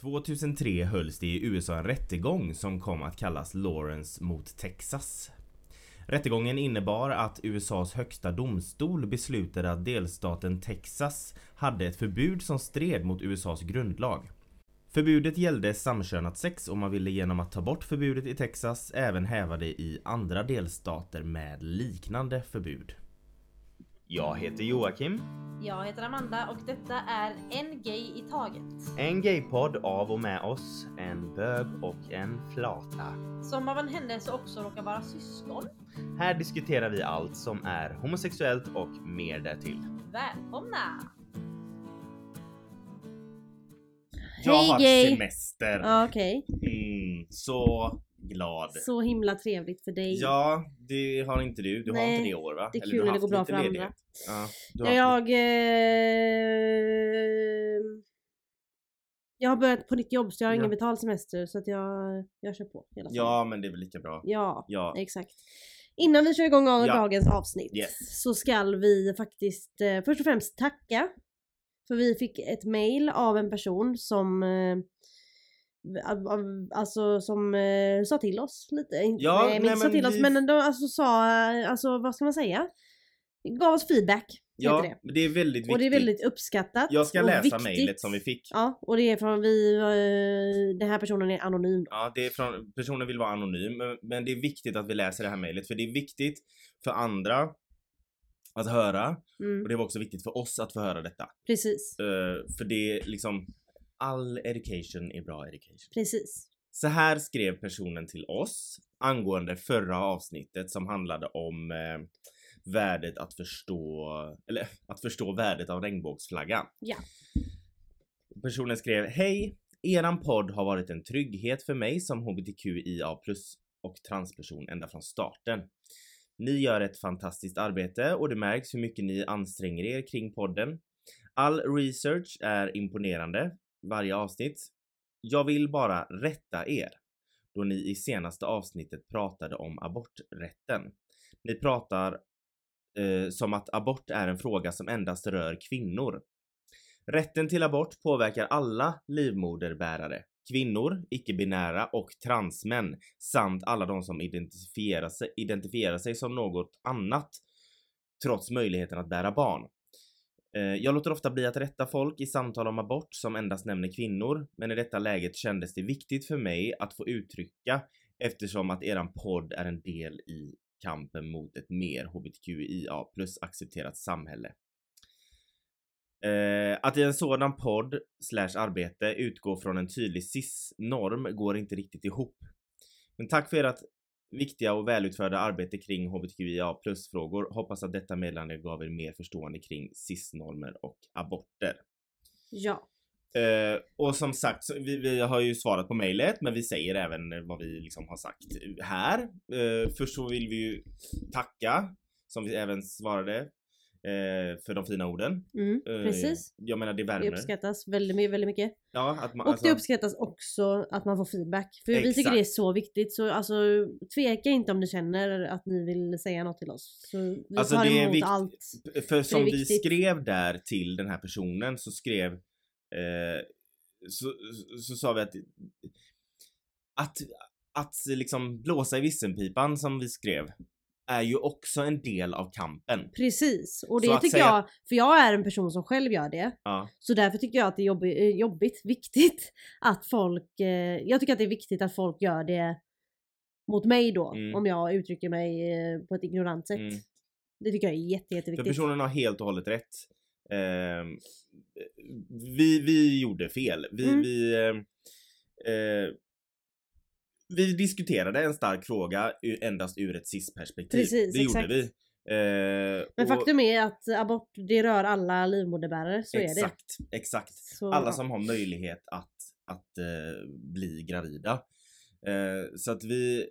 2003 hölls det i USA en rättegång som kom att kallas Lawrence mot Texas. Rättegången innebar att USAs högsta domstol beslutade att delstaten Texas hade ett förbud som stred mot USAs grundlag. Förbudet gällde samkönat sex och man ville genom att ta bort förbudet i Texas även häva det i andra delstater med liknande förbud. Jag heter Joakim. Jag heter Amanda och detta är En Gay i Taget. En gaypodd av och med oss, en bög och en flata. Som av en händelse också råkar vara syskon. Här diskuterar vi allt som är homosexuellt och mer därtill. Välkomna! Jag Hej, har gay. semester. Ja, okej. Mm, så glad. Så himla trevligt för dig. Ja, det har inte du. Du har Nej, inte det i år va? det är Eller kul har när det går bra för andra. ledighet. Ja, har Ja, haft jag... Eh, jag har börjat på nytt jobb så jag har Ja. ingen betald semester så att jag, jag kör på hela tiden. Ja, men det är väl lika bra. Ja, Ja. exakt. Innan vi kör igång av Ja. dagens avsnitt Yes. så ska vi faktiskt eh, först och främst tacka. För vi fick ett mail av en person som eh, Alltså som eh, sa till oss lite. Ja, nej, men nej, inte sa till oss vi- men ändå alltså sa, alltså vad ska man säga? Gav oss feedback. Ja, det. det är väldigt viktigt. Och det är väldigt uppskattat. Jag ska läsa mejlet som vi fick. Ja, och det är från vi, eh, den här personen är anonym. Ja, det är från, personen vill vara anonym, men- det är viktigt att vi läser det här mejlet för det är viktigt för andra att höra Mm, och det var också viktigt för oss att få höra detta. precis, Eh, för det är liksom all education är bra education. precis. Så här skrev personen till oss angående förra avsnittet som handlade om eh, värdet att förstå, eller att förstå värdet av regnbågsflaggan. Ja. Personen skrev Hej! Eran podd har varit en trygghet för mig som hbtqia plus och transperson ända från starten. Ni gör ett fantastiskt arbete och det märks hur mycket ni anstränger er kring podden. All research är imponerande, varje avsnitt. Jag vill bara rätta er då ni i senaste avsnittet pratade om aborträtten. Ni pratar eh, som att abort är en fråga som endast rör kvinnor. Rätten till abort påverkar alla livmoderbärare, kvinnor, icke-binära och transmän samt alla de som identifierar sig, identifierar sig som något annat trots möjligheten att bära barn. Eh, jag låter ofta bli att rätta folk i samtal om abort som endast nämner kvinnor, men i detta läget kändes det viktigt för mig att få uttrycka eftersom att eran podd är en del i kampen mot ett mer hbtqia plus accepterat samhälle. Eh, att i en sådan podd slash arbete utgå från en tydlig cis-norm går inte riktigt ihop. Men tack för ert viktiga och välutförda arbete kring hbtqia plus frågor. Hoppas att detta meddelande gav er mer förstående kring cis-normer och aborter. Ja. Eh, och som sagt, vi, vi har ju svarat på mejlet men vi säger även vad vi liksom har sagt här. Eh, först så vill vi ju tacka, som vi även svarade, för de fina orden. Mm, Eh, precis. Jag menar det Det värmer. uppskattas väldigt, mycket- väldigt mycket. Ja, att man, Och alltså, det uppskattas också att man får feedback. För vi tycker Exakt. det är så viktigt. Så alltså tveka inte om ni känner att ni vill säga något till oss. Så vi Alltså, tar det emot vikt- allt. För som vi skrev där till den här personen så skrev eh, så, så sa vi att att, att liksom blåsa i visselpipan som vi skrev är ju också en del av kampen. Precis. Och Så det att tycker säga- jag, för jag är en person som själv gör det. Ja, Så därför tycker jag att det är eh, jobbigt, viktigt att folk, eh, jag tycker att det är viktigt att folk gör det mot mig då. Mm. Om jag uttrycker mig eh, på ett ignorant sätt. mm. Det tycker jag är jätte, För jätteviktigt. personen har helt och hållet rätt. Ehm, vi, vi gjorde fel. Vi, Mm. vi, eh, vi diskuterade en stark fråga endast ur ett cis-perspektiv. Precis, det exakt. gjorde vi. Eh, Men och- faktum är att abort, det rör alla livmoderbärare. Så är det. Exakt, exakt. Alla som har möjlighet att, att eh, bli gravida. Eh, så att vi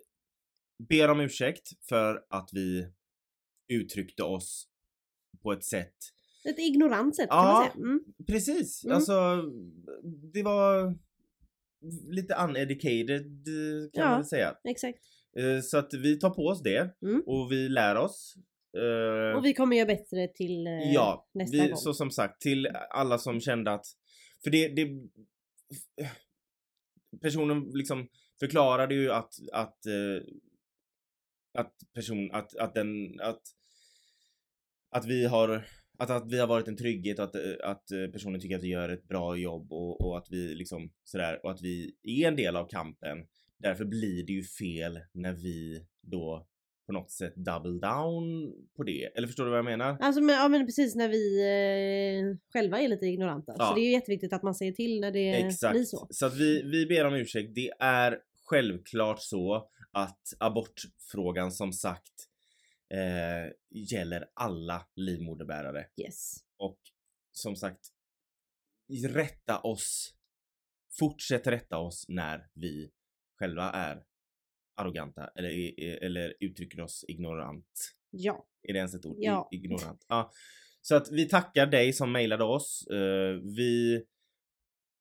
ber om ursäkt för att vi uttryckte oss på ett sätt Ett ignorant sätt kan Ja. man säga. Mm. Precis, Mm. alltså det var lite uneducated eh, kan Ja. man säga. Exakt. Eh, Så att vi tar på oss det Mm. och vi lär oss. Eh, Och vi kommer göra bättre till ja, nästa vi, gång. så som sagt till alla som kände att, för det, det personen liksom förklarade ju att, att, att person, att, att den, att, att vi har att, att vi har varit en trygghet och att, eh, att eh, personen tycker att vi gör ett bra jobb och, och att vi liksom sådär och att vi är en del av kampen. Därför blir det ju fel när vi då på något sätt double down på det. Eller förstår du vad jag menar? Alltså men, ja men precis när vi eh, själva är lite ignoranta. Ja. Så det är ju jätteviktigt att man säger till när det Exakt. blir så. Så att vi, vi ber om ursäkt. Det är självklart så att abortfrågan som sagt eh, gäller alla livmoderbärare. Yes. Och som sagt, rätta oss. Fortsätt rätta oss när vi själva är arroganta eller, eller uttrycker oss ignorant. Ja. Är det ens ett ord? Ja. Ignorant. Ja. Så att vi tackar dig som mejlade oss. Eh, vi,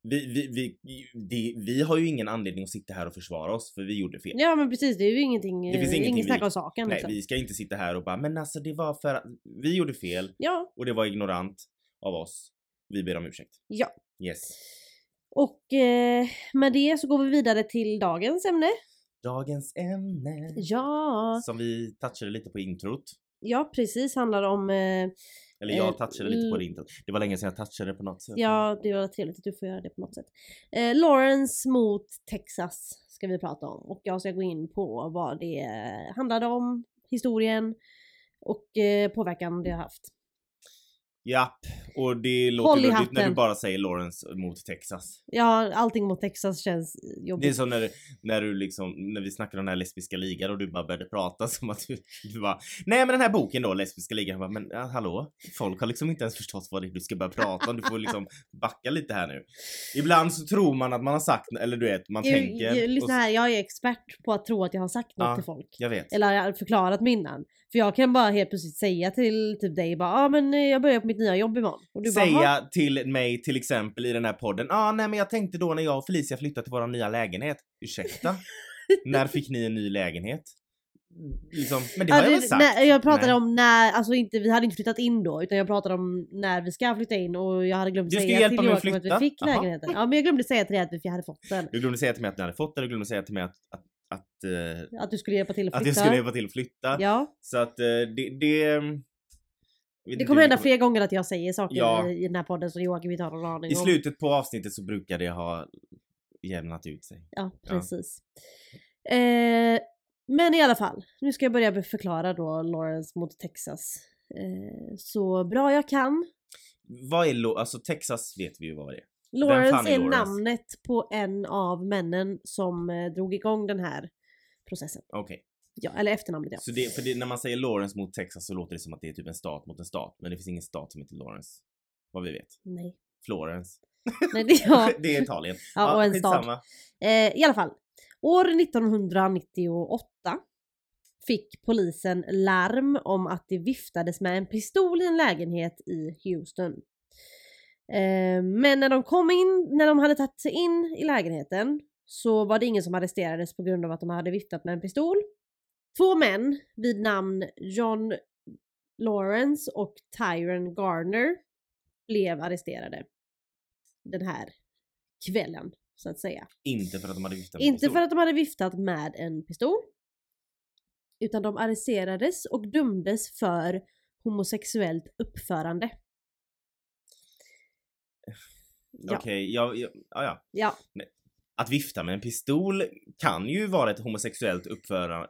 vi, vi, vi, det, vi har ju ingen anledning att sitta här och försvara oss för vi gjorde fel. Ja men precis det är ju ingenting, Det finns eh, ingenting inget snack om saken. Nej, liksom. vi ska inte sitta här och bara men alltså det var för att vi gjorde fel Ja, och det var ignorant av oss. Vi ber om ursäkt. ja. Yes. Och eh, med det så går vi vidare till dagens ämne. Dagens ämne. Ja, Som vi touchade lite på introt. ja precis handlar om eh, Eller jag Eh, touchade lite på det introt. Det var länge sedan jag touchade på något sätt. Ja, det var trevligt att du får göra det på något sätt. Eh, Lawrence mot Texas ska vi prata om och jag ska gå in på vad det handlade om, historien och eh, påverkan det har haft. Japp. Och det låter luddigt när du bara säger Lawrence mot Texas. Ja, allting mot Texas känns Det är jobbigt. som när, när du liksom, när vi snackade om den här lesbiska ligan och du bara började prata som att du, du bara Nej men den här boken då, lesbiska ligan, jag bara, men ja, hallå? Folk har liksom inte ens förstått vad det är du ska börja prata om, du får liksom backa lite här nu. Ibland så tror man att man har sagt, eller du vet, man Jag, tänker. jag, lyssna här, jag är expert på att tro att jag har sagt något Ja. till folk. Jag vet. Eller har förklarat mig innan. För jag kan bara helt plötsligt säga till typ dig bara, ja ah, men jag börjar på mitt nya jobb imorgon. Bara, "Ha?" Säga till mig till exempel i den här podden, ah, nej men jag tänkte då när jag och Felicia flyttade till vår nya lägenhet. Ursäkta? när fick ni en ny lägenhet? Liksom, men det har Ja, jag väl sagt? nej, jag pratade Nej. om när, alltså inte, vi hade inte flyttat in då utan jag pratade om när vi ska flytta in och jag hade glömt Du säga hjälpa till mig att Joakim att vi fick Jaha. lägenheten. Ja men jag glömde säga till dig att vi hade fått den. Du glömde säga till mig att ni hade fått det, du glömde säga till mig att, att, att, eh, Att du skulle hjälpa till att att flytta. jag skulle hjälpa till att flytta. Ja, Så att eh, det... det det kommer hända fler gånger att jag säger saker Ja. i den här podden som Joakim inte har någon aning I om. slutet på avsnittet så brukar det ha jämnat ut sig. Ja, Ja. precis. Eh, men i alla fall, nu ska jag börja förklara då Lawrence mot Texas. Eh, så bra jag kan. Vad är lo- alltså Texas vet vi ju vad det är. Lawrence är är, Lawrence? namnet på en av männen som eh, drog igång den här processen. Okej. Ja, eller efternamnet ja. Så det, för det, när man säger Lawrence mot Texas så låter det som att det är typ en stat mot en stat. Men det finns ingen stat som heter Lawrence. Vad vi vet. Nej. Florence. Nej det, ja. det är Italien. Ja, och en stad. Eh, I alla fall. År 1998 fick polisen larm om att det viftades med en pistol i en lägenhet i Houston. Eh, men när de kom in, när de hade tagit sig in i lägenheten så var det ingen som arresterades på grund av att de hade viftat med en pistol. Två män vid namn John Lawrence och Tyron Garner blev arresterade den här kvällen så att säga. Inte för att de hade viftat med Inte pistol. för att de hade viftat med en pistol. Utan de arresterades och dömdes för homosexuellt uppförande. Ja, Okej, ja, ja, ja, ja. ja, Att vifta med en pistol kan ju vara ett homosexuellt uppförande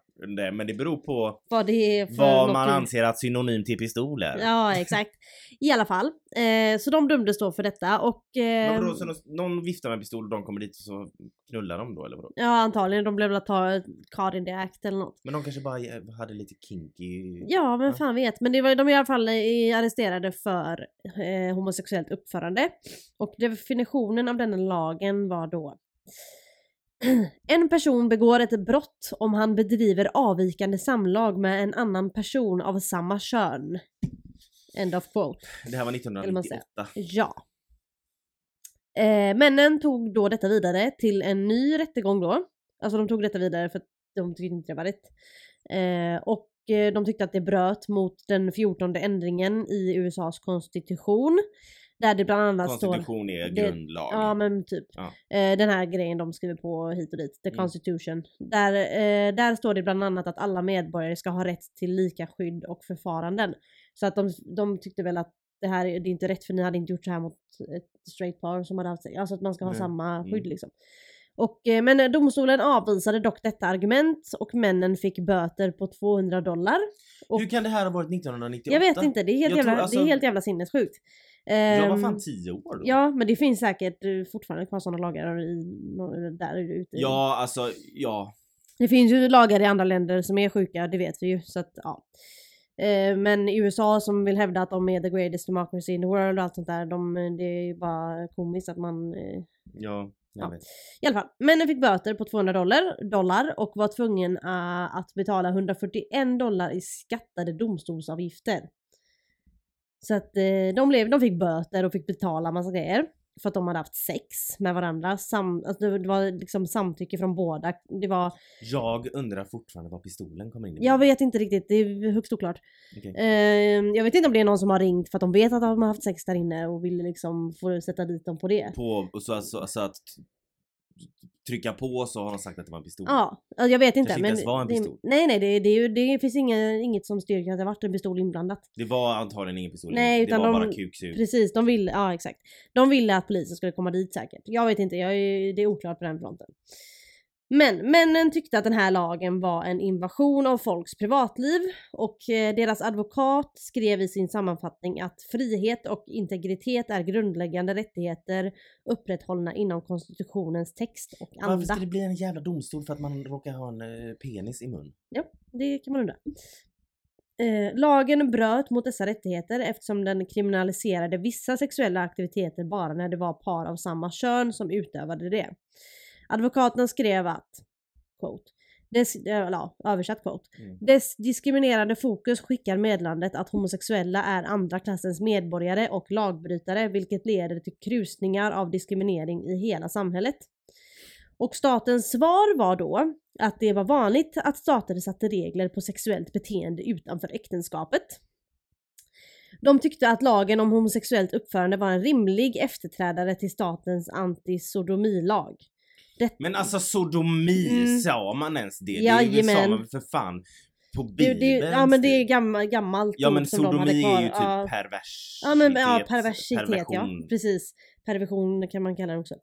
men det beror på vad vad man anser att synonym till pistol är. Ja, exakt. I alla fall. Eh, så de dömdes då för detta och... Eh, Men vadå, så någon viftar med pistol och de kommer dit och så knullar de då eller vadå? ja, antagligen. De blev väl att ta card in the act eller något. Men de kanske bara eh, hade lite kinky... Ja, men Ja. fan vet. Men det var, de i alla fall eh, arresterade för eh, homosexuellt uppförande. Och definitionen av denna lagen var då En person begår ett brott om han bedriver avvikande samlag med en annan person av samma kön. End of quote. Det här var Vill man säga. 1998. Ja. Eh, männen tog då detta vidare till en ny rättegång då. Alltså de tog detta vidare för att de tyckte inte det var rätt. Eh, och eh, de tyckte att det bröt mot den 14 ändringen i USAs konstitution. Där det bland annat står... Konstitution är det- grundlag. Ja men typ. Ja. Eh, den här grejen de skriver på hit och dit, the Mm. constitution. Där, eh, där står det bland annat att alla medborgare ska ha rätt till lika skydd och förfaranden. Så att de, de tyckte väl att det här är- det är inte rätt för ni hade inte gjort så här mot ett straight par som hade haft sex. Alltså att man ska ha Nej. samma skydd Mm. liksom. Och, eh, men domstolen avvisade dock detta argument och männen fick böter på 200 dollar. och- Hur kan det här ha varit 1998? Jag vet inte, det är helt, Jag jävla, tror alltså- det är helt jävla sinnessjukt. Jag var Ehm, fan 10 år då. Ja, men det finns säkert eh, fortfarande kvar sådana lagar i, där ute. Ja, alltså ja. Det finns ju lagar i andra länder som är sjuka, det vet vi ju. Så att, ja. Eh, Men USA som vill hävda att de är the greatest democracy in the world och allt sånt där, de, det är ju bara komiskt att man... eh, Ja, jag Ja. vet. I alla fall, männen fick böter på 200 dollar, dollar och var tvungen att betala 141 dollar i skattade domstolsavgifter. Så att eh, de, blev, de fick böter och fick betala massa grejer. För att de hade haft sex med varandra. Sam, alltså det, var liksom samtycke från båda. Det var, Jag undrar fortfarande var pistolen kommer in i jag vet inte riktigt, det är högst oklart. Okej. Eh, jag vet inte om det är någon som har ringt för att de vet att de har haft sex där inne och vill liksom få sätta dit dem på det. På, så, så, så att trycka på så har de sagt att det var en pistol. Ja, jag vet inte. Kanske inte men ens var en det, pistol. Nej nej, det, det, är ju- det finns inga, inget som styrker att det varit en pistol inblandat. Det var antagligen ingen pistol. Nej, det utan var de- bara kuksug. Precis, de ville, ja exakt. De ville att polisen skulle komma dit säkert. Jag vet inte, jag det är oklart på den fronten. Men männen tyckte att den här lagen var en invasion av folks privatliv och eh, deras advokat skrev i sin sammanfattning att frihet och integritet är grundläggande rättigheter upprätthållna inom konstitutionens text och Varför anda. ska det bli en jävla domstol för att man råkar ha en eh, penis i mun? Det kan man undra. Eh, lagen bröt mot dessa rättigheter eftersom den kriminaliserade vissa sexuella aktiviteter bara när det var par av samma kön som utövade det. Advokaten skrev att, quote, Des, eh, ja, översatt quote. Mm. Dess diskriminerande fokus skickar meddelandet att homosexuella är andra klassens medborgare och lagbrytare vilket leder till krusningar av diskriminering i hela samhället. Och statens svar var då att det var vanligt att stater satte regler på sexuellt beteende utanför äktenskapet. De tyckte att lagen om homosexuellt uppförande var en rimlig efterträdare till statens antisodomilag. Det, Men alltså sodomi, Mm. sa man ens det? Det Jajamän. sa man för fan på det, bibeln? det, ja men det är gammal, gammalt Ja men sodomi är ju typ Ja. pervers. Ja men ja, perversitet ja. Precis. Perversion kan man kalla det också.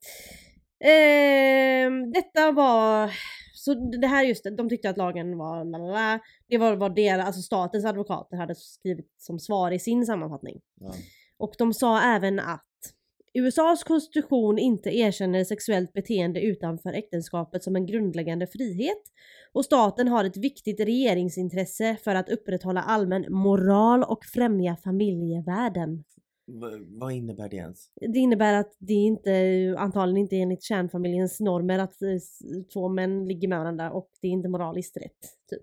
Ehm, detta var... Så det här just det, de tyckte att lagen var lalala. Det var vad deras, alltså statens advokater hade skrivit som svar i sin sammanfattning. Ja. Och de sa även att USAs konstitution inte erkänner sexuellt beteende utanför äktenskapet som en grundläggande frihet och staten har ett viktigt regeringsintresse för att upprätthålla allmän moral och främja familjevärden. V- vad innebär det ens? Det innebär att det inte, antagligen inte enligt kärnfamiljens normer att eh, två män ligger med varandra och det är inte moraliskt rätt, typ.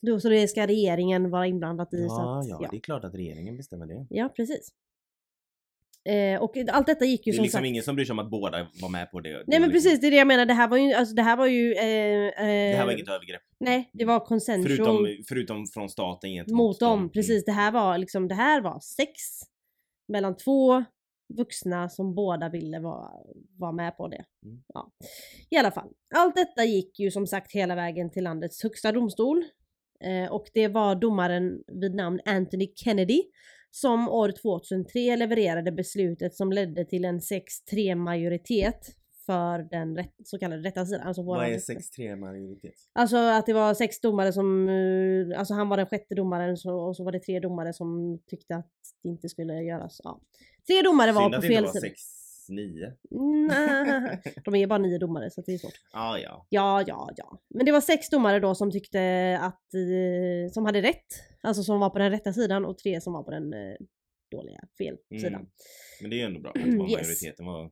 Då, så det ska regeringen vara inblandat i. så Ja, att, ja, ja. det är klart att regeringen bestämmer det. Ja, precis. Eh, och allt detta gick ju Det är som liksom sagt... ingen som bryr sig om att båda var med på det. Det Nej men liksom, precis, det är det jag menar. Det här var ju, alltså, det här var ju... Eh, Det här var eh, inget övergrepp. Nej, det var consensual Förutom, förutom från staten gentemot mot dem. Mm. Precis, det här var liksom, det här var sex mellan två vuxna som båda ville vara, vara med på det. Mm. Ja. I alla fall, allt detta gick ju som sagt hela vägen till landets högsta domstol. Eh, och det var domaren vid namn Anthony Kennedy som år 2003 levererade beslutet som ledde till en 6-3 majoritet för den rätt, så kallade rätta sidan. Alltså Vad är rätta- 6-3 majoritet? Alltså att det var sex domare som, eh, alltså han var den sjätte domaren så, och så var det tre domare som tyckte att det inte skulle göras. Ja. Tre domare var Synd på fel sida. 6-9. Nej, De är bara nio domare så det är svårt. Ah, ja. Ja, ja, ja. Men det var sex domare då som tyckte att, eh, som hade rätt. Alltså som var på den rätta sidan och tre som var på den eh, dåliga fel Mm. sidan. Men det är ju ändå bra att var Yes. majoriteten var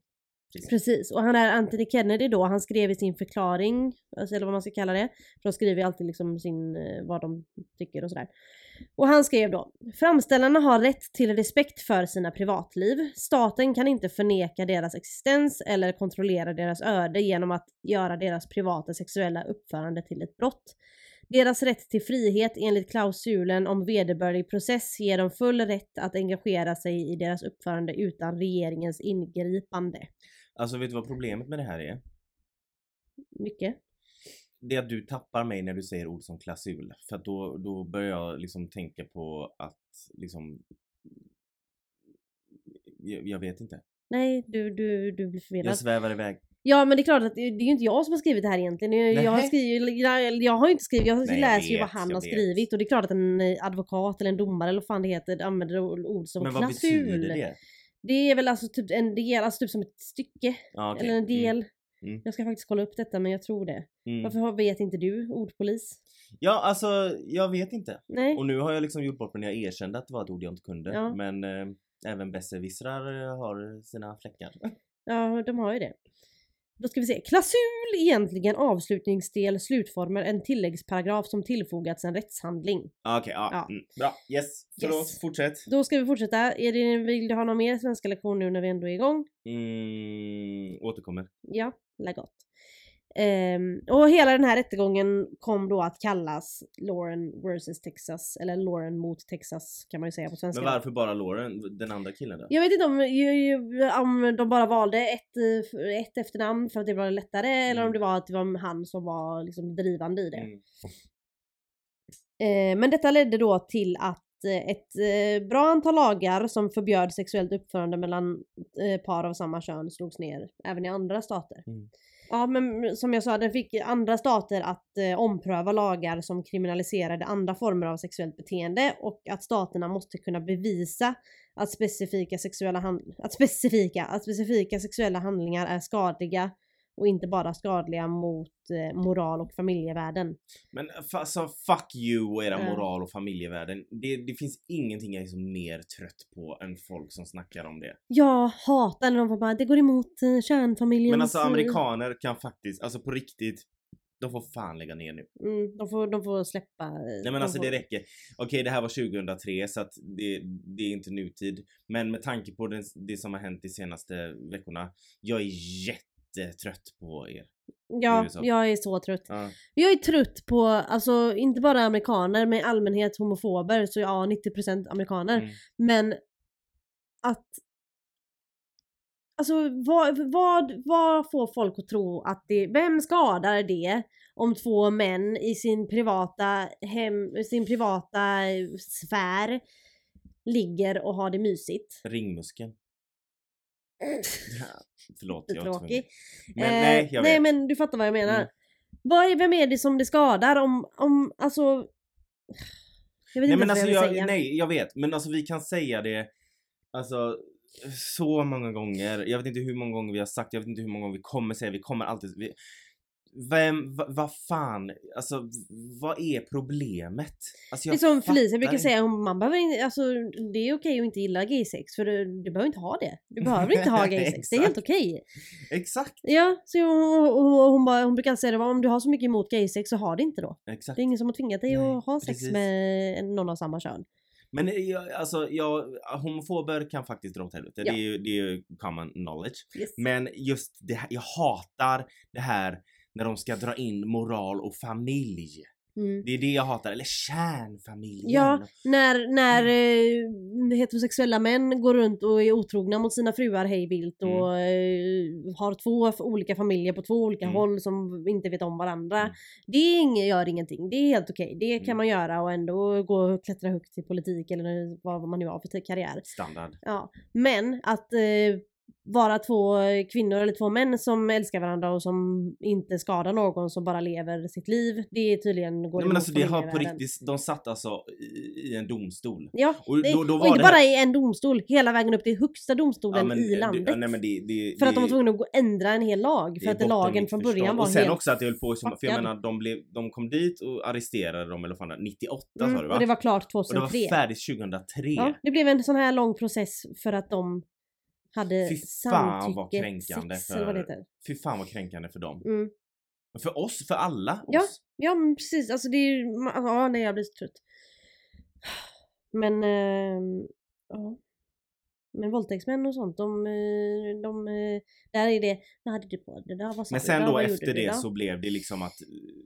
frisk. Precis, och han är Anthony Kennedy då, han skrev i sin förklaring, alltså, eller vad man ska kalla det, för de skriver ju alltid liksom sin, eh, vad de tycker och sådär. Och han skrev då, framställarna har rätt till respekt för sina privatliv. Staten kan inte förneka deras existens eller kontrollera deras öde genom att göra deras privata sexuella uppförande till ett brott. Deras rätt till frihet enligt klausulen om vederbörlig process ger dem full rätt att engagera sig i deras uppförande utan regeringens ingripande. Alltså vet du vad problemet med det här är? Mycket. Det är att du tappar mig när du säger ord som klausul. För att då, då börjar jag liksom tänka på att liksom... Jag, jag vet inte. Nej, du, du, du blir förvirrad. Jag svävar iväg. Ja men det är klart att det är ju inte jag som har skrivit det här egentligen. Jag, jag har, skrivit, jag, jag har inte skrivit, jag Nej, läser ju vad han har vet. skrivit och det är klart att en eh, advokat eller en domare eller vad fan det heter använder ord som Men vad klausul. betyder det? Det är väl alltså typ en del, alltså typ som ett stycke Ja, okej. eller en del. Mm. Jag ska faktiskt kolla upp detta men jag tror det. Mm. Varför vet inte du ordpolis? Ja, alltså jag vet inte. Nej? Och nu har jag liksom gjort bort mig när jag erkände att det var ett ord jag inte kunde. Ja. Men eh, även besserwissrar eh, har sina fläckar. Ja, de har ju det. Då ska vi se. Klausul egentligen avslutningsdel slutformer en tilläggsparagraf som tillfogats en rättshandling. Ah, Okej, ja. Ja. Mm. Bra. Yes. Förlåt, Yes. fortsätt. Då ska vi fortsätta. Är det, vill du ha någon mer svenska lektion nu när vi ändå är igång? Mm, återkommer. Ja, la gott. Ehm, och hela den här rättegången kom då att kallas Lauren vs Texas, eller Lauren mot Texas kan man ju säga på svenska. Men varför bara Lauren? Den andra killen då? Jag vet inte om, om de bara valde ett, eh, ett efternamn för att det var lättare eller om Mm. det var att det var han som var liksom drivande i det. Mm. Eh, men detta ledde då till att ett eh, bra antal lagar som förbjöd sexuellt uppförande mellan eh, par av samma kön slogs ner även i andra stater. Mm. Ja men som jag sa, det fick andra stater att eh, ompröva lagar som kriminaliserade andra former av sexuellt beteende och att staterna måste kunna bevisa att specifika sexuella, hand- att specifika, att specifika sexuella handlingar är skadliga och inte bara skadliga mot eh, moral och familjevärden. Men f- alltså fuck you och era moral och familjevärden. Det, det finns ingenting jag är så mer trött på än folk som snackar om det. Jag hatar när de bara, det går emot eh, kärnfamiljens... Men alltså eh, amerikaner kan faktiskt, alltså på riktigt, de får fan lägga ner nu. Mm, de, får, de får släppa... eh, Nej men alltså får... det räcker. Okej det här var 2003 så att det, det är inte nutid. Men med tanke på det, det som har hänt de senaste veckorna. Jag är jättetrött på er. Ja, jag är så trött. Ja. Jag är trött på, alltså inte bara amerikaner, men i allmänhet homofober, så ja 90% amerikaner. Mm. Men att... Alltså vad, vad, vad får folk att tro att det... Vem skadar det om två män i sin privata hem, sin privata sfär ligger och har det mysigt? Ringmuskeln. Förlåt jag är tvungen. Tråkig. Men Eh, nej jag nej vet. men du fattar vad jag menar. Mm. Vad är, vem är det som det skadar om, om alltså... Jag vet Nej inte men vad alltså jag jag, vill säga. nej jag vet men alltså vi kan säga det Alltså så många gånger, jag vet inte hur många gånger vi har sagt, jag vet inte hur många gånger vi kommer säga, vi kommer alltid vi, Vem, va- vad fan, alltså vad är problemet? Alltså, Det är som Felicia brukar säga, man behöver inte, alltså det är okej att inte gilla gay sex för du, du behöver inte ha det. Du behöver inte ha gay sex, det är helt okej. Exakt, Ja, så hon, hon, hon, bara, hon brukar säga det, om du har så mycket emot gay sex så ha det inte då. exakt. Det är ingen som har tvingat dig Nej, att ha sex precis. med någon av samma kön. Men jag, alltså jag, homofober kan faktiskt dra åt helvete, Ja. det är ju det är ju common knowledge. Yes. Men just det här, jag hatar det här när de ska dra in moral och familj. Mm. Det är det jag hatar, eller kärnfamiljen. Ja, när, när eh, heterosexuella män går runt och är otrogna mot sina fruar hej vilt och eh, har två olika familjer på två olika Mm. håll som inte vet om varandra. Mm. Det är gör ingenting, det är helt okej. Det kan Mm. man göra och ändå gå och klättra högt i politik eller vad man nu har för karriär. Standard. Ja. Men att eh, vara två kvinnor eller två män som älskar varandra och som inte skadar någon som bara lever sitt liv. Det är tydligen går Nej, men alltså det har på riktigt, de satt alltså i, i en domstol. Ja, Och det, då- då och inte det bara i en domstol, hela vägen upp till högsta domstolen i det- landet. ja, nej, men det, det, för att de var det- tvungna att ändra en hel lag. det För att lagen från början var Och sen helt... också att det höll på som, för jag menar de, blev, de kom dit och arresterade dem eller fan det var, 98 Mm, sa du va? och det var klart Och det 2003. var färdigt 2003. Ja, det blev en sån här lång process för att de hade Fy fan vad kränkande sex, vad för- heter. Fy fan vad kränkande för dem. Mm. För oss, för alla Ja. oss. Ja men precis, alltså det är ju, ja nej jag blir så trött. Men, ehm, ja. Men våldtäktsmän och sånt, de, eh, de, eh, där är det, vad hade du på dig då? Vad sa Men du sen då? då Vad efter du det så blev det liksom att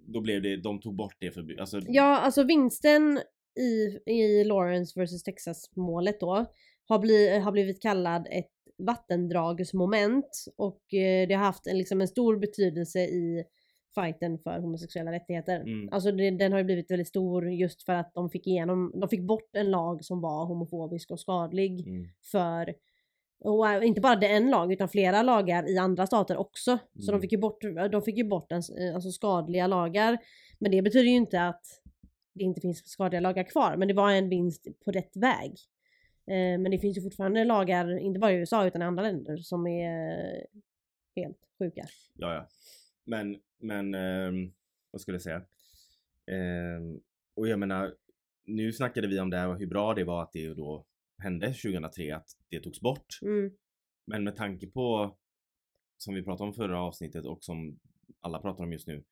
då blev det, de tog bort det förbudet. Alltså, Ja, alltså vinsten i, i Lawrence vs Texas målet då har, bli, har blivit kallad ett vattendragsmoment och eh, det har haft en, liksom en stor betydelse i fighten för homosexuella rättigheter. Mm. Alltså det, den har ju blivit väldigt stor just för att de fick igenom, de fick bort en lag som var homofobisk och skadlig mm, för och inte bara det en lag utan flera lagar i andra stater också. Så Mm. de fick ju bort, de fick ju bort en, eh, alltså skadliga lagar. Men det betyder ju inte att det inte finns skadliga lagar kvar. Men det var en vinst på rätt väg. Eh, men det finns ju fortfarande lagar, inte bara i USA utan i andra länder som är eh, helt sjuka. ja, ja. Men, men ehm, vad skulle jag säga? Ehm, och jag menar, nu snackade vi om det här och hur bra det var att det då hände 2003 att det togs bort. Mm. Men med tanke på som vi pratade om förra avsnittet och som alla pratar om just nu.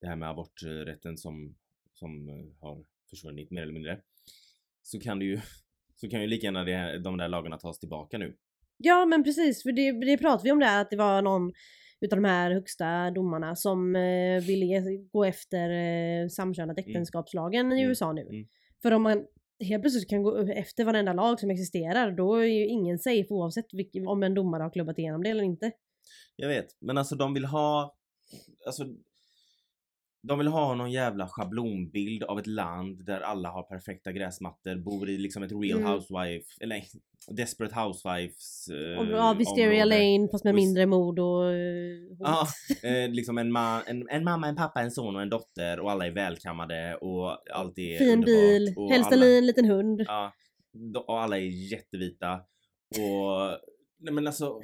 Det här med aborträtten som, som eh, har försvunnit mer eller mindre. Så kan det ju så kan ju lika gärna det, de där lagarna tas tillbaka nu. Ja men precis, för det, det pratade vi om där att det var någon utav de här högsta domarna som eh, ville gå efter eh, samkönat äktenskapslagen i Mm. USA nu. Mm. För om man helt plötsligt kan gå efter varenda lag som existerar då är ju ingen safe oavsett vilken, om en domare har klubbat igenom det eller inte. Jag vet, men alltså de vill ha alltså de vill ha någon jävla schablonbild av ett land där alla har perfekta gräsmattor, bor i liksom ett real Mm. housewife, eller desperate housewives eh, Och ja, Wisteria. Lane fast med mindre mord och eh, hot. Ja, eh, liksom en, ma en, en mamma, en pappa, en son och en dotter och alla är välkammade och allt är fin underbart. bil, helst alla, en liten hund. Ja, och alla är jättevita och nej men alltså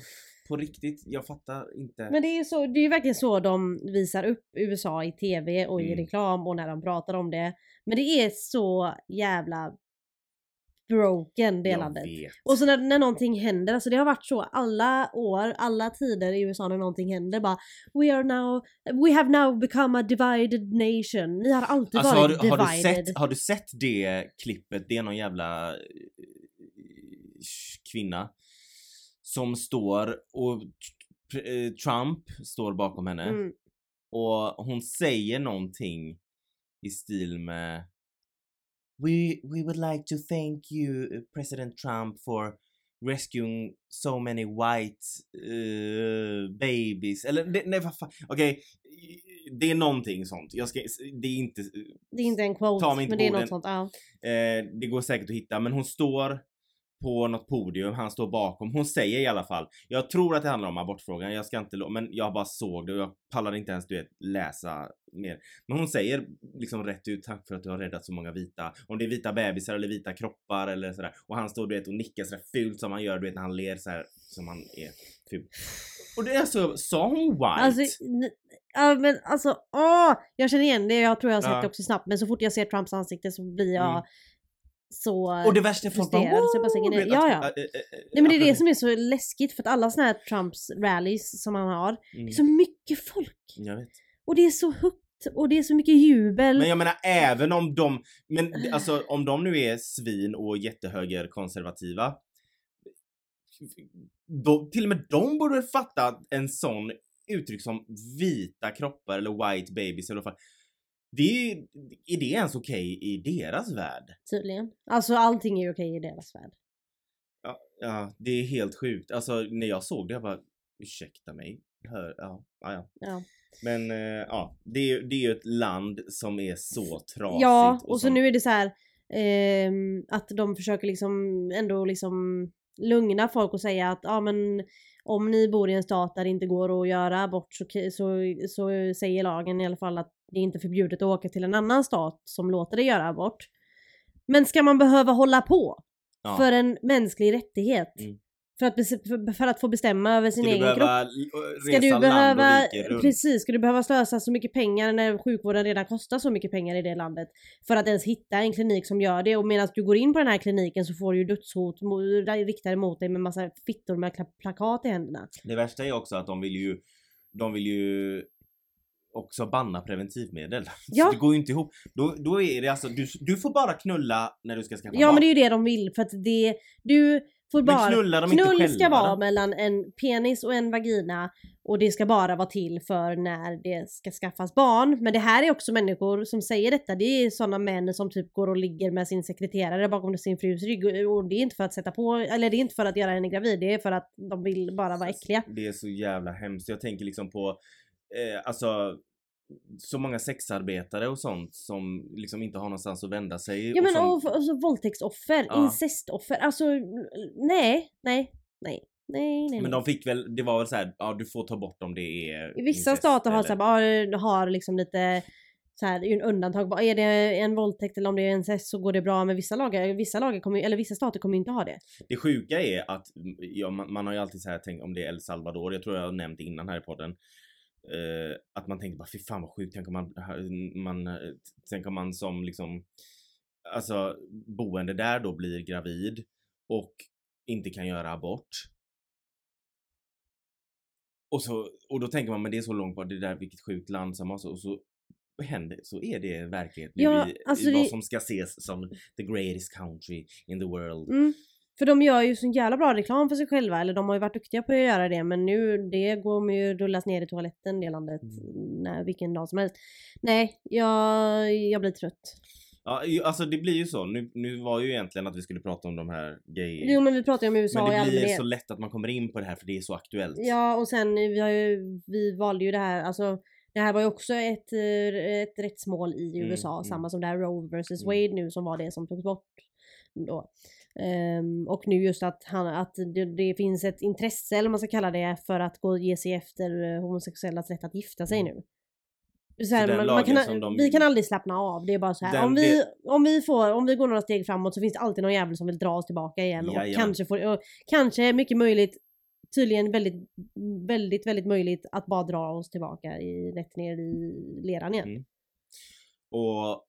på riktigt, jag fattar inte. Men det är ju så, det är verkligen så de visar upp USA i TV och i Mm. reklam och när de pratar om det. Men det är så jävla broken det landet. Och så när, när någonting händer, alltså det har varit så alla år, alla tider i USA när någonting händer bara We are now, we have now become a divided nation. Ni har alltid Alltså har varit du, har, du divided. sett, har du sett det klippet? Det är någon jävla eh, kvinna som står och eh, Trump står bakom henne Mm. och hon säger någonting i stil med We, we would like to thank you eh, President Trump for rescuing so many white eh, babies eller det- nej vad fan okej det är någonting sånt jag ska, det är inte Det är inte en quote, men det är något sånt. Ja. Eh, det går säkert att hitta, men hon står på något podium, han står bakom. Hon säger i alla fall, jag tror att det handlar om abortfrågan, jag ska inte men jag bara såg det och jag pallade inte ens du vet läsa mer. Men hon säger liksom rätt ut, tack för att du har räddat så många vita. Om det är vita bebisar eller vita kroppar eller sådär. Och han står du vet och nickar sådär fult som han gör, du vet när han ler såhär som han är ful. Och det är så, sa hon white? Alltså, ja men alltså åh! Jag känner igen det, jag tror jag har sett Ja. det också snabbt men så fort jag ser Trumps ansikte så blir jag Mm. Så... och det värsta är folk bara, bara Ja, att- ja. äh, äh, äh, Nej men det är det som är så läskigt för att alla såna här Trumps rallies som han har, det Mm, är så mycket folk jag vet. och det är så högt och det är så mycket jubel. Men jag menar även om de, men alltså om de nu är svin och jättehögerkonservativa. Då, till och med de borde fatta en sån uttryck som vita kroppar eller white babies eller vad fan. Det är, är det ens okej i deras värld? Tydligen. Alltså allting är okej i deras värld. Ja, ja, det är helt sjukt. Alltså när jag såg det jag bara ursäkta mig. Hör, ja, ja, ja. Men eh, ja, det det är ju ett land som är så trasigt. Ja, och så som, nu är det så här ehm, att de försöker liksom ändå liksom lugna folk och säga att ja men om ni bor i en stat där det inte går att göra abort så, så, så säger lagen i alla fall att det är inte förbjudet att åka till en annan stat som låter dig göra abort. Men ska man behöva hålla på ja. för en mänsklig rättighet? Mm. För, att, för, att få bestämma över sin Ska du egen kropp? behöva l- Ska resa du land behöva, och runt? precis, ska du behöva slösa så mycket pengar när sjukvården redan kostar så mycket pengar i det landet? För att ens hitta en klinik som gör det och medan du går in på den här kliniken så får du ju dödshot riktade mot dig med massa fittor med plakat i händerna. Det värsta är också att de vill ju, de vill ju också banna preventivmedel. Ja. Så det går ju inte ihop. Då, då är det alltså, du, du får bara knulla när du ska skaffa Ja barn. men det är ju det de vill för att det, du, får bara... knullar de inte knull själva ska vara mellan en penis och en vagina och det ska bara vara till för när det ska skaffas barn. Men det här är också människor som säger detta. Det är sådana män som typ går och ligger med sin sekreterare bakom sin frus rygg och det är inte för att sätta på, eller det är inte för att göra henne gravid, det är för att de vill bara vara äckliga. Det är så jävla hemskt. Jag tänker liksom på, eh, alltså så många sexarbetare och sånt som liksom inte har någonstans att vända sig. Ja men som, och, och så våldtäktsoffer, Ja. incestoffer, alltså nej, nej, nej, nej, nej. Men de fick väl, det var väl så här, ja du får ta bort om det är I vissa stater har, så här, har liksom lite så här, en undantag. Är det en våldtäkt eller om det är incest så går det bra. Men vissa lagar, vissa lagar kommer, eller vissa stater kommer inte ha det. Det sjuka är att, ja, man, man har ju alltid så här tänkt om det är El Salvador, jag tror jag har nämnt det innan här i podden. Eh, att man tänker bara fy fan vad sjukt, tänk om man, man, eh, tänk om man som liksom, alltså boende där då blir gravid och inte kan göra abort. Och, så, och då tänker man men det är så långt bort, det där vilket sjukt land som har så, och så händer, så är det verklighet nu Ja, i, alltså i vad det- som ska ses som the greatest country in the world. Mm. För de gör ju så jävla bra reklam för sig själva. Eller de har ju varit duktiga på att göra det. Men nu, det går ju rullas ner i toaletten det landet. Mm. När, vilken dag som helst. Nej, jag, jag blir trött. Ja, alltså det blir ju så. Nu, nu var ju egentligen att vi skulle prata om de här gay... Jo men vi pratar ju om USA men i det blir allmänhet. så lätt att man kommer in på det här för det är så aktuellt. Ja och sen vi, har ju, vi valde ju det här, alltså det här var ju också ett, eh, ett rättsmål i Mm, USA, mm. samma som det här Roe vs Mm. Wade nu som var det som togs bort då. Ehm, och nu just att, han, att det, det finns ett intresse, eller vad man ska kalla det, för att gå ge sig efter eh, homosexuellas rätt att gifta sig nu. Så här, den man, man kan, de- Vi kan aldrig slappna av, det är bara så här. Den- om, vi, det- om, vi får, om vi går några steg framåt så finns det alltid någon jävel som vill dra oss tillbaka igen. Och kanske, får, och kanske mycket möjligt tydligen väldigt, väldigt, väldigt möjligt att bara dra oss tillbaka i, rätt ner i leran igen. Mm. Och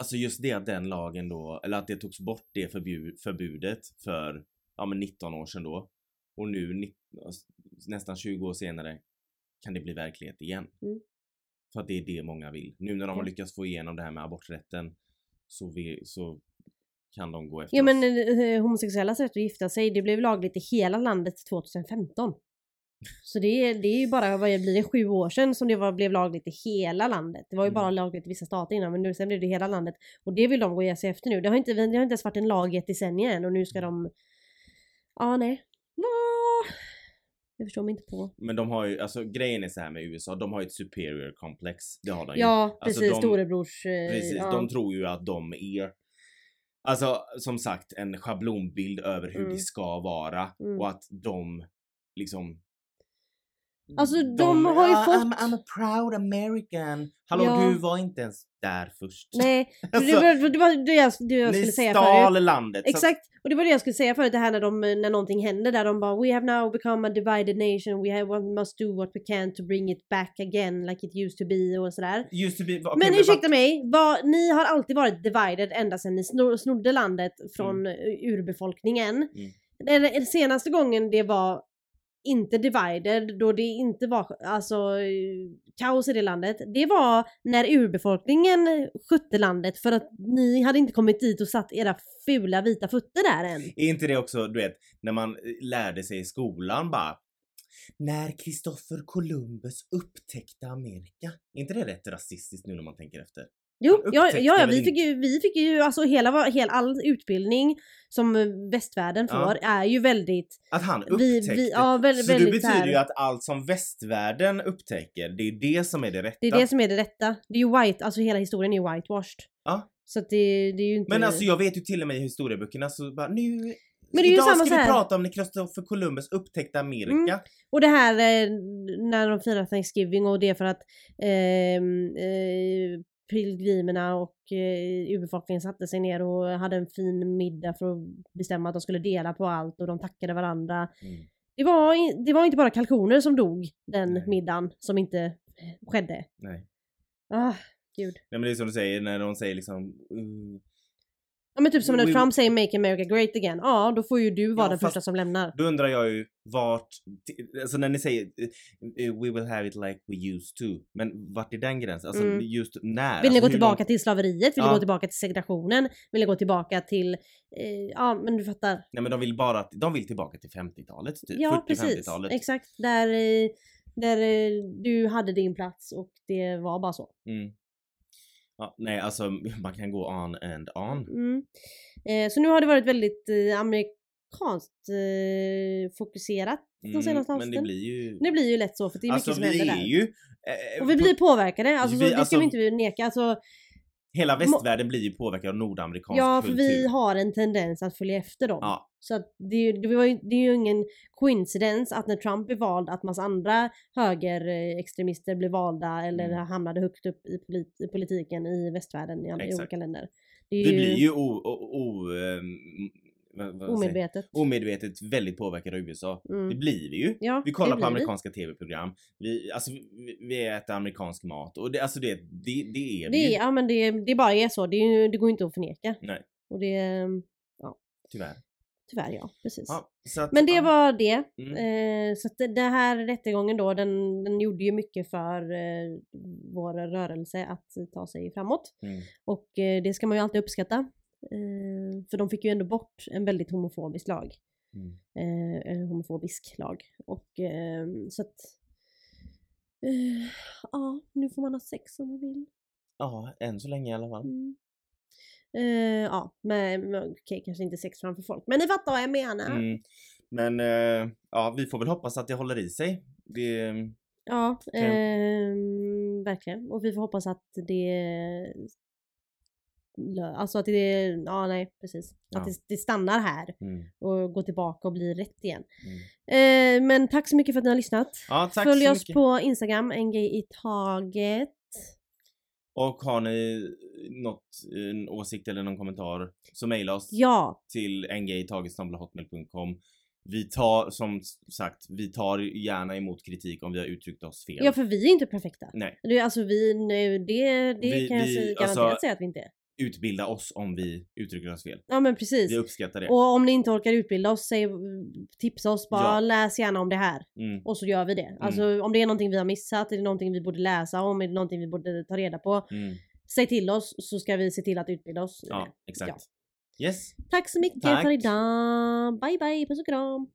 alltså just det att den lagen då, eller att det togs bort det förbud, förbudet för ja, men 19 år sedan då. Och nu alltså, nästan 20 år senare kan det bli verklighet igen. Mm. För att det är det många vill. Nu när de har lyckats få igenom det här med aborträtten så, vi, så kan de gå efter Ja men oss. eh, homosexuellas rätt att gifta sig, det blev lagligt i hela landet 2015. Så det är, det är ju bara, vad blir det, sju år sedan som det var, blev lagligt i hela landet. Det var ju Mm. bara lagligt i vissa stater innan men nu sen blev det hela landet. Och det vill de gå och ge sig efter nu. Det har inte, det har inte ens varit en lag i ett decennium än och nu ska de... Ja nej. Va? Jag förstår mig inte på. Men de har ju, alltså grejen är så här med USA, de har ju ett superior complex. Det har de ju. Ja Alltså, precis, de- storebrors... eh, Precis, ja. de tror ju att de är Alltså som sagt en schablonbild över hur Mm. det ska vara Mm. och att de liksom Alltså, de har ju "Ah, fått- I'm, I'm a proud American. Hallå Ja. du var inte ens där först. Nej, Alltså, det, var, det var det jag, det jag Ni skulle säga förut. stal landet. så Exakt, och det var det jag skulle säga förut, det här när, de, när någonting händer där de bara We have now become a divided nation, we have, we must do what we can to bring it back again like it used to be och sådär. Just det, vi- okej, men ursäkta mig, vad, ni har alltid varit divided ända sedan ni snor, snodde landet från eh, urbefolkningen. Mm. Den senaste gången det var inte divided, då det inte var alltså kaos i det landet, det var när urbefolkningen skötte landet för att ni hade inte kommit dit och satt era fula vita fötter där än. Är inte det också, du vet, när man eh, lärde sig i skolan bara när Kristoffer Columbus upptäckte Amerika. Är inte det rätt rasistiskt nu när man tänker efter? Jo, ja, ja, ja vi, fick ju, vi fick ju alltså hela, hela all utbildning som eh, västvärlden Ja. får är ju väldigt, Att han vi, upptäckte. vi, ja väldigt, så det betyder här- ju att allt som västvärlden upptäcker, det är det som är det rätta. Det är det som är det rätta. Det är ju white, alltså hela historien är ju whitewashed. Ja. Så att det, det är ju inte... Men alltså jag vet ju till och med i historieböckerna så bara nu... Men det är ju idag samma ska vi prata om när Kristoffer Columbus upptäckte Amerika. Mm. Och det här eh, när de firar Thanksgiving och det för att ehm, eh, pilgrimerna och eh, urbefolkningen satte sig ner och hade en fin middag för att bestämma att de skulle dela på allt och de tackade varandra. Mm. Det var, det var inte bara kalkoner som dog den Nej. middagen som inte skedde. Nej. Ah, gud. Nej men det är som du säger när de säger liksom uh, Ja men typ som när We- Trump säger “Make America Great Again”. Ja, då får ju du vara Ja, den första som lämnar. Då undrar jag ju vart, alltså när ni säger eh, eh, we will have it like we used to. Men vart är den gränsen? Alltså Mm. just när? Vill ni alltså, gå tillbaka långt- till slaveriet? Vill ni Ja. gå tillbaka till segregationen? Vill ni gå tillbaka till... Eh, ja men du fattar. Nej men de vill bara, de vill tillbaka till 50-talet typ. Ja precis. 40-50-talet. Exakt. Där, eh, där du hade din plats och det var bara så. Mm. Ja, nej alltså man kan gå on and on. Mm. Eh, så nu har det varit väldigt eh, amerikanskt eh, fokuserat de senaste Mm, men avsnitten. det blir ju... Det blir ju lätt så för det är alltså mycket som vi händer är där. ju... eh, Och vi på- blir påverkade, alltså, Vi- så det alltså- ska vi inte neka. Alltså, Hela västvärlden blir ju påverkad av nordamerikansk ja, för kultur. vi har en tendens att följa efter dem. Ja, Så att det, är det, var ju, det är ju ingen coincidence att när Trump blev vald att massa andra högerextremister blev valda eller Mm. hamnade högt upp i, polit, i politiken i västvärlden i, andra- i olika länder. Det är ju, blir ju o, o, o, ehm, vad- vad omedvetet. omedvetet väldigt påverkade av USA. Mm. Det blir vi ju. Ja, Vi det kollar på blir amerikanska tv-program. Vi, alltså, vi, vi äter amerikansk mat och det, alltså det, det, det är vi Det, är, ja men det, det bara är så, det, är, det går inte att förneka. Nej, Och det, tyvärr. Tyvärr ja, precis. Ja, att, Men det ja. var det. Mm. Eh, så att det, det här rättegången då, den, den gjorde ju mycket för eh, vår rörelse att ta sig framåt. Mm. Och eh, det ska man ju alltid uppskatta. Eh, för de fick ju ändå bort en väldigt homofobisk lag. Mm. Eh, homofobisk lag. Och eh, så att... Ja, nu får man ha sex om man vill. Ja, än så länge i alla fall. Mm. Eh, ja, men okej, kanske inte sex framför folk. Men ni fattar vad jag menar. Mm. Men eh, ja, vi får väl hoppas att det håller i sig. Det, Ja, Kan- ehm, verkligen. Och vi får hoppas att det... Alltså att det... Ja, nej, precis. Att Ja. det, det stannar här mm. och går tillbaka och blir rätt igen. Mm. Eh, men tack så mycket för att ni har lyssnat. Ja, Följ oss mycket. på Instagram, en grej i taget. Och har ni något, en åsikt eller någon kommentar så mejla oss Ja, till ngtaget.hotmail.com Vi tar som sagt, vi tar gärna emot kritik om vi har uttryckt oss fel. ja för vi är inte perfekta. Nej, Det, alltså vi, nej, det, det Vi- kan jag vi- garanterat alltså- säga att vi inte är. Utbilda oss om vi uttrycker oss fel. Ja men precis. Vi uppskattar det. Och om ni inte orkar utbilda oss, säg, tipsa oss bara, Ja. läs gärna om det här. Mm. Och så gör vi det. Alltså om det är någonting vi har missat, är det någonting vi borde läsa om, är det någonting vi borde ta reda på. Mm. Säg till oss så ska vi se till att utbilda oss. Ja, exakt. Ja. Yes. Tack så mycket Tack. för idag. Bye bye, puss och kram.